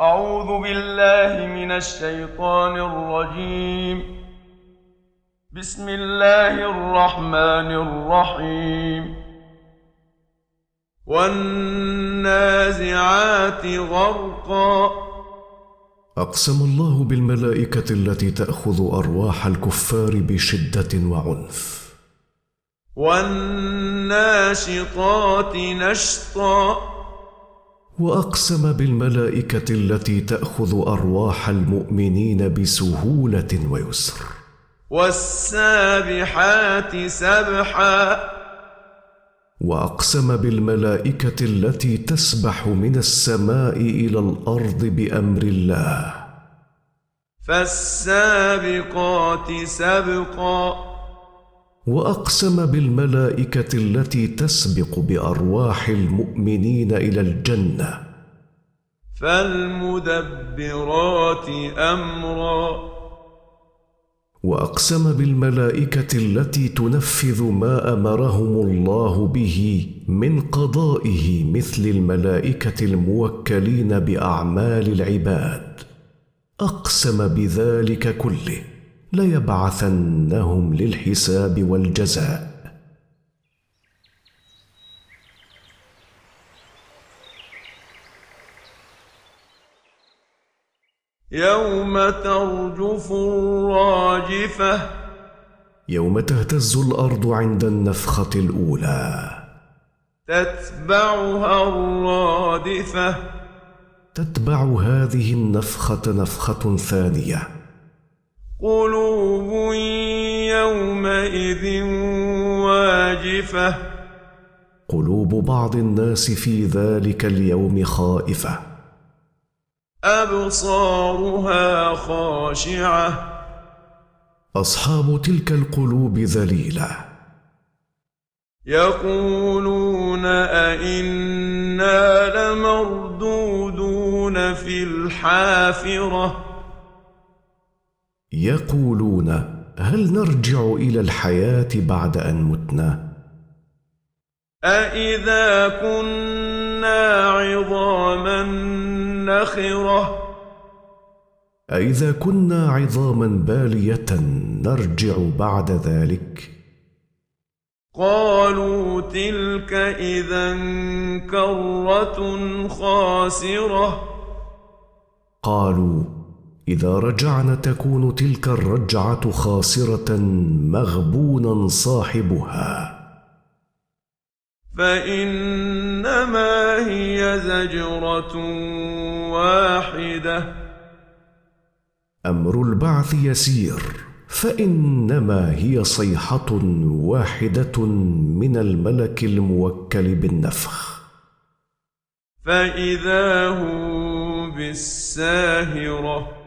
أعوذ بالله من الشيطان الرجيم. بسم الله الرحمن الرحيم. والنازعات غرقا. أقسم الله بالملائكة التي تأخذ أرواح الكفار بشدة وعنف. والناشطات نشطا. وأقسم بالملائكة التي تأخذ أرواح المؤمنين بسهولة ويسر. والسابحات سبحا. وأقسم بالملائكة التي تسبح من السماء إلى الأرض بأمر الله. فالسابقات سبقا. وأقسم بالملائكة التي تسبق بأرواح المؤمنين إلى الجنة. فالمدبرات أمرا. وأقسم بالملائكة التي تنفذ ما أمرهم الله به من قضائه مثل الملائكة الموكلين بأعمال العباد. أقسم بذلك كله. ليبعثنهم للحساب والجزاء. يوم ترجف الراجفة. يوم تهتز الأرض عند النفخة الأولى. تتبعها الرادفة. تتبع هذه النفخة نفخة ثانية. قلوب يومئذ واجفة. قلوب بعض الناس في ذلك اليوم خائفة. أبصارها خاشعة. أصحاب تلك القلوب ذليلة. يقولون أئنا لمردودون في الحافرة. يقولون هل نرجع إلى الحياة بعد أن متنا؟ أإذا كنا عظاما نخرة أإذا كنا عظاما بالية نرجع بعد ذلك؟ قالوا تلك إذا كرة خاسرة قالوا إذا رجعنا تكون تلك الرجعة خاسرة مغبونا صاحبها. فإنما هي زجرة واحدة. أمر البعث يسير فإنما هي صيحة واحدة من الملك الموكل بالنفخ. فإذا هم بالساهرة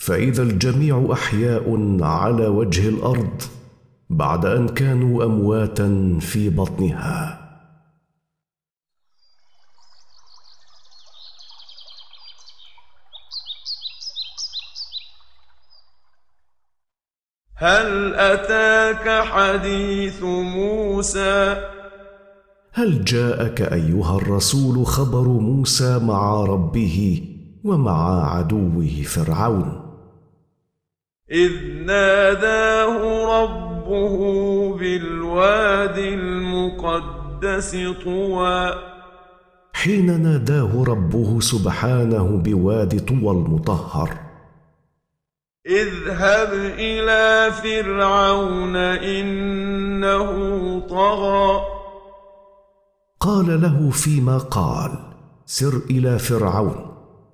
فإذا الجميع أحياء على وجه الأرض بعد أن كانوا أمواتا في بطنها. هل أتاك حديث موسى؟ هل جاءك أيها الرسول خبر موسى مع ربه ومع عدوه فرعون؟ إذ ناداه ربه بالواد المقدس طوى. حين ناداه ربه سبحانه بواد طوى المطهر. اذهب إلى فرعون إنه طغى. قال له فيما قال سر إلى فرعون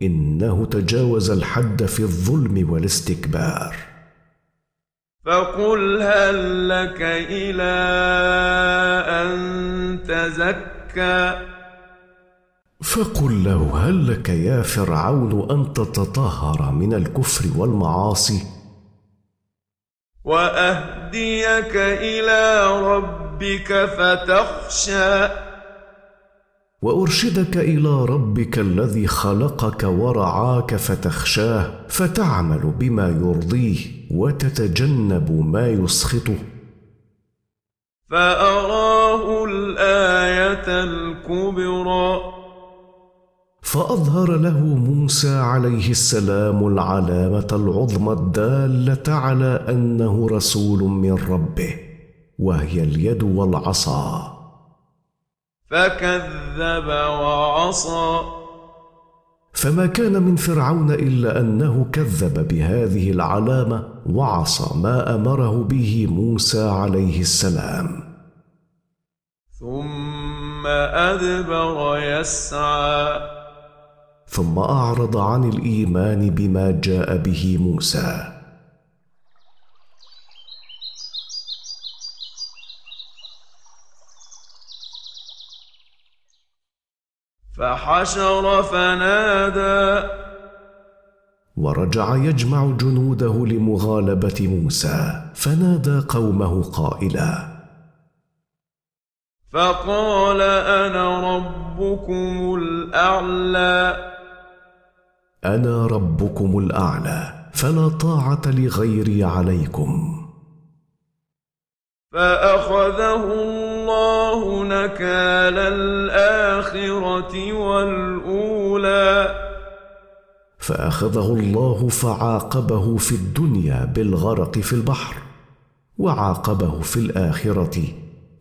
إنه تجاوز الحد في الظلم والاستكبار. فقل هل لك إلى أن تزكى؟ فقل له هل لك يا فرعون أن تتطهر من الكفر والمعاصي؟ وأهديك إلى ربك فتخشى. وأرشدك إلى ربك الذي خلقك ورعاك فتخشاه فتعمل بما يرضيه وتتجنب ما يسخطه. فأراه الآية الكبرى. فأظهر له موسى عليه السلام العلامة العظمى الدالة على أنه رسول من ربه وهي اليد والعصا. فكذب وعصى. فما كان من فرعون إلا أنه كذب بهذه العلامة وعصى ما أمره به موسى عليه السلام. ثم أدبر يسعى. ثم أعرض عن الإيمان بما جاء به موسى. فحشر فنادى. ورجع يجمع جنوده لمغالبة موسى فنادى قومه قائلا فقال أنا ربكم الأعلى. أنا ربكم الأعلى فلا طاعة لغيري عليكم. فأخذه الله نكال الآخرة والأولى. فأخذه الله فعاقبه في الدنيا بالغرق في البحر وعاقبه في الآخرة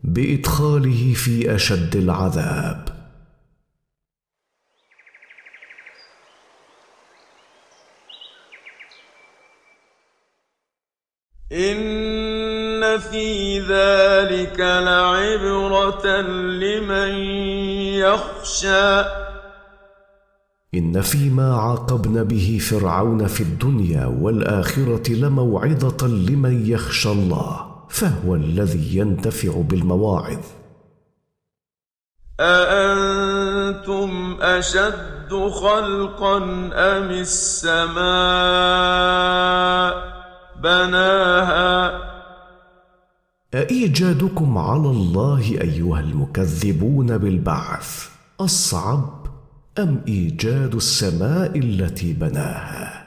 بإدخاله في أشد العذاب. إن في ذلك لعبره لمن يخشى. ان فيما عاقبن به فرعون في الدنيا والاخره لموعظه لمن يخشى الله فهو الذي ينتفع بالمواعظ. اانتم اشد خلقا ام السماء؟ بناها أإيجادكم على الله أيها المكذبون بالبعث أصعب أم إيجاد السماء التي بناها؟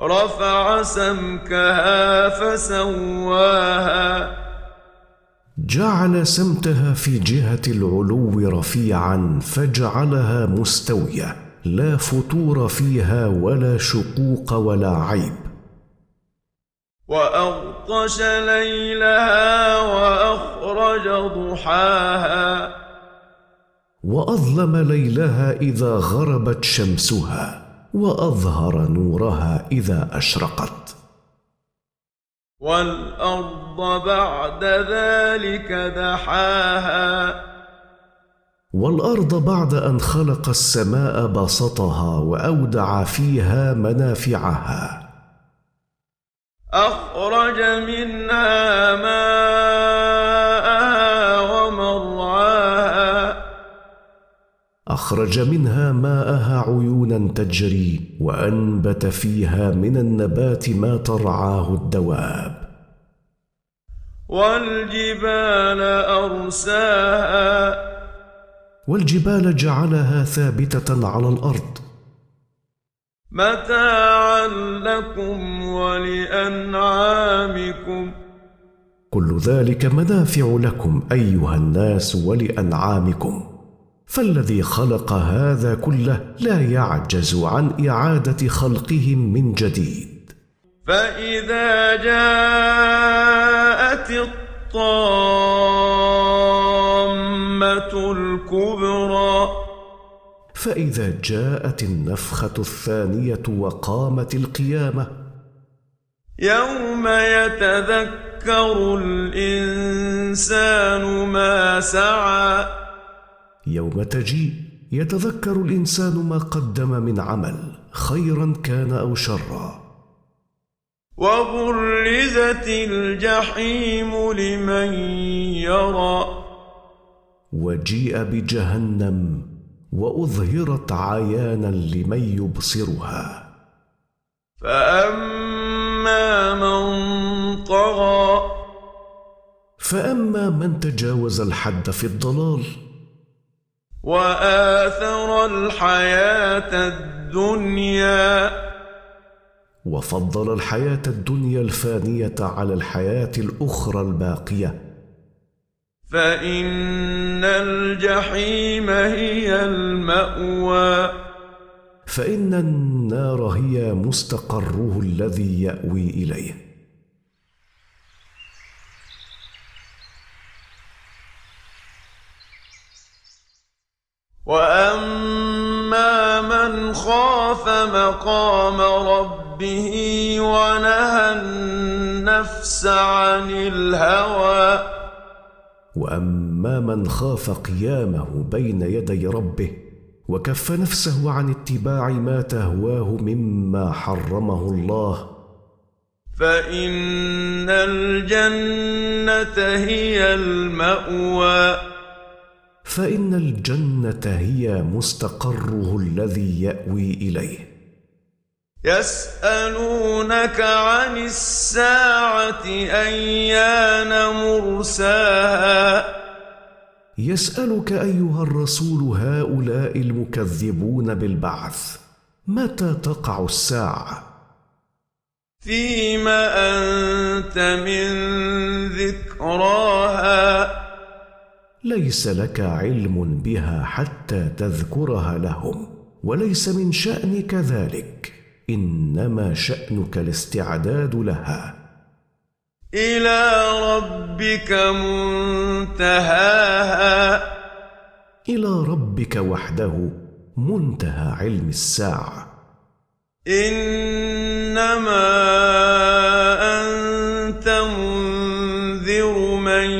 رفع سمكها فسواها جعل سمتها في جهة العلو رفيعا فجعلها مستوية لا فتور فيها ولا شقوق ولا عيب وأغطش ليلها وأخرج ضحاها. وأظلم ليلها إذا غربت شمسها وأظهر نورها إذا أشرقت. والأرض بعد ذلك دحاها. والأرض بعد أن خلق السماء بسطها وأودع فيها منافعها. أخرج منها ماءها ومرعاها. أخرج منها ماءها عيونا تجري وأنبت فيها من النبات ما ترعاه الدواب. والجبال أرساها. والجبال جعلها ثابتة على الأرض. متاعا لكم ولأنعامكم. كل ذلك منافع لكم أيها الناس ولأنعامكم. فالذي خلق هذا كله لا يعجز عن إعادة خلقهم من جديد. فإذا جاءت الطامة الكبرى فإذا جاءت النفخة الثانية وقامت القيامة. يوم يتذكر الإنسان ما سعى. يوم تجيء يتذكر الإنسان ما قدم من عمل خيرا كان أو شرا. وبرزت الجحيم لمن يرى. وجيء بجهنم وأظهرت عيانا لمن يبصرها. فأما من طغى. فأما من تجاوز الحد في الضلال. وآثر الحياة الدنيا. وفضل الحياة الدنيا الفانية على الحياة الأخرى الباقية. فإن الجحيم هي المأوى. فإن النار هي مستقره الذي يأوي إليه. وأما من خاف مقام ربه ونهى النفس عن الهوى وأما من خاف قيامه بين يدي ربه وكف نفسه عن اتباع ما تهواه مما حرمه الله فإن الجنة هي المأوى. فإن الجنة هي مستقره الذي يأوي إليه. يسألونك عن الساعة أيان مرساها. يسألك أيها الرسول هؤلاء المكذبون بالبعث متى تقع الساعة؟ فيم أنت من ذكراها. ليس لك علم بها حتى تذكرها لهم وليس من شأنك ذلك. إنما شأنك الاستعداد لها. إلى ربك منتهاها. إلى ربك وحده منتهى علم الساعة. إنما أنت منذر من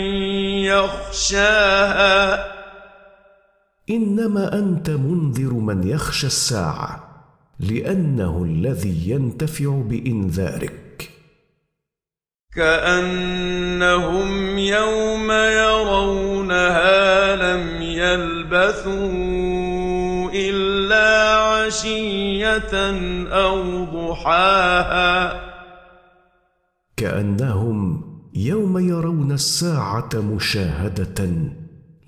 يخشاها. إنما أنت منذر من يخشى الساعة. لأنه الذي ينتفع بإنذارك. كأنهم يوم يرونها لم يلبثوا إلا عشية أو ضحاها. كأنهم يوم يرون الساعة مشاهدة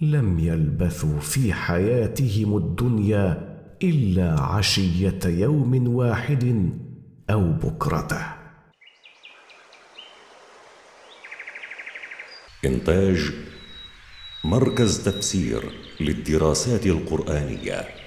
لم يلبثوا في حياتهم الدنيا إلا عشية يوم واحد أو بكرته. إنتاج مركز تفسير للدراسات القرآنية.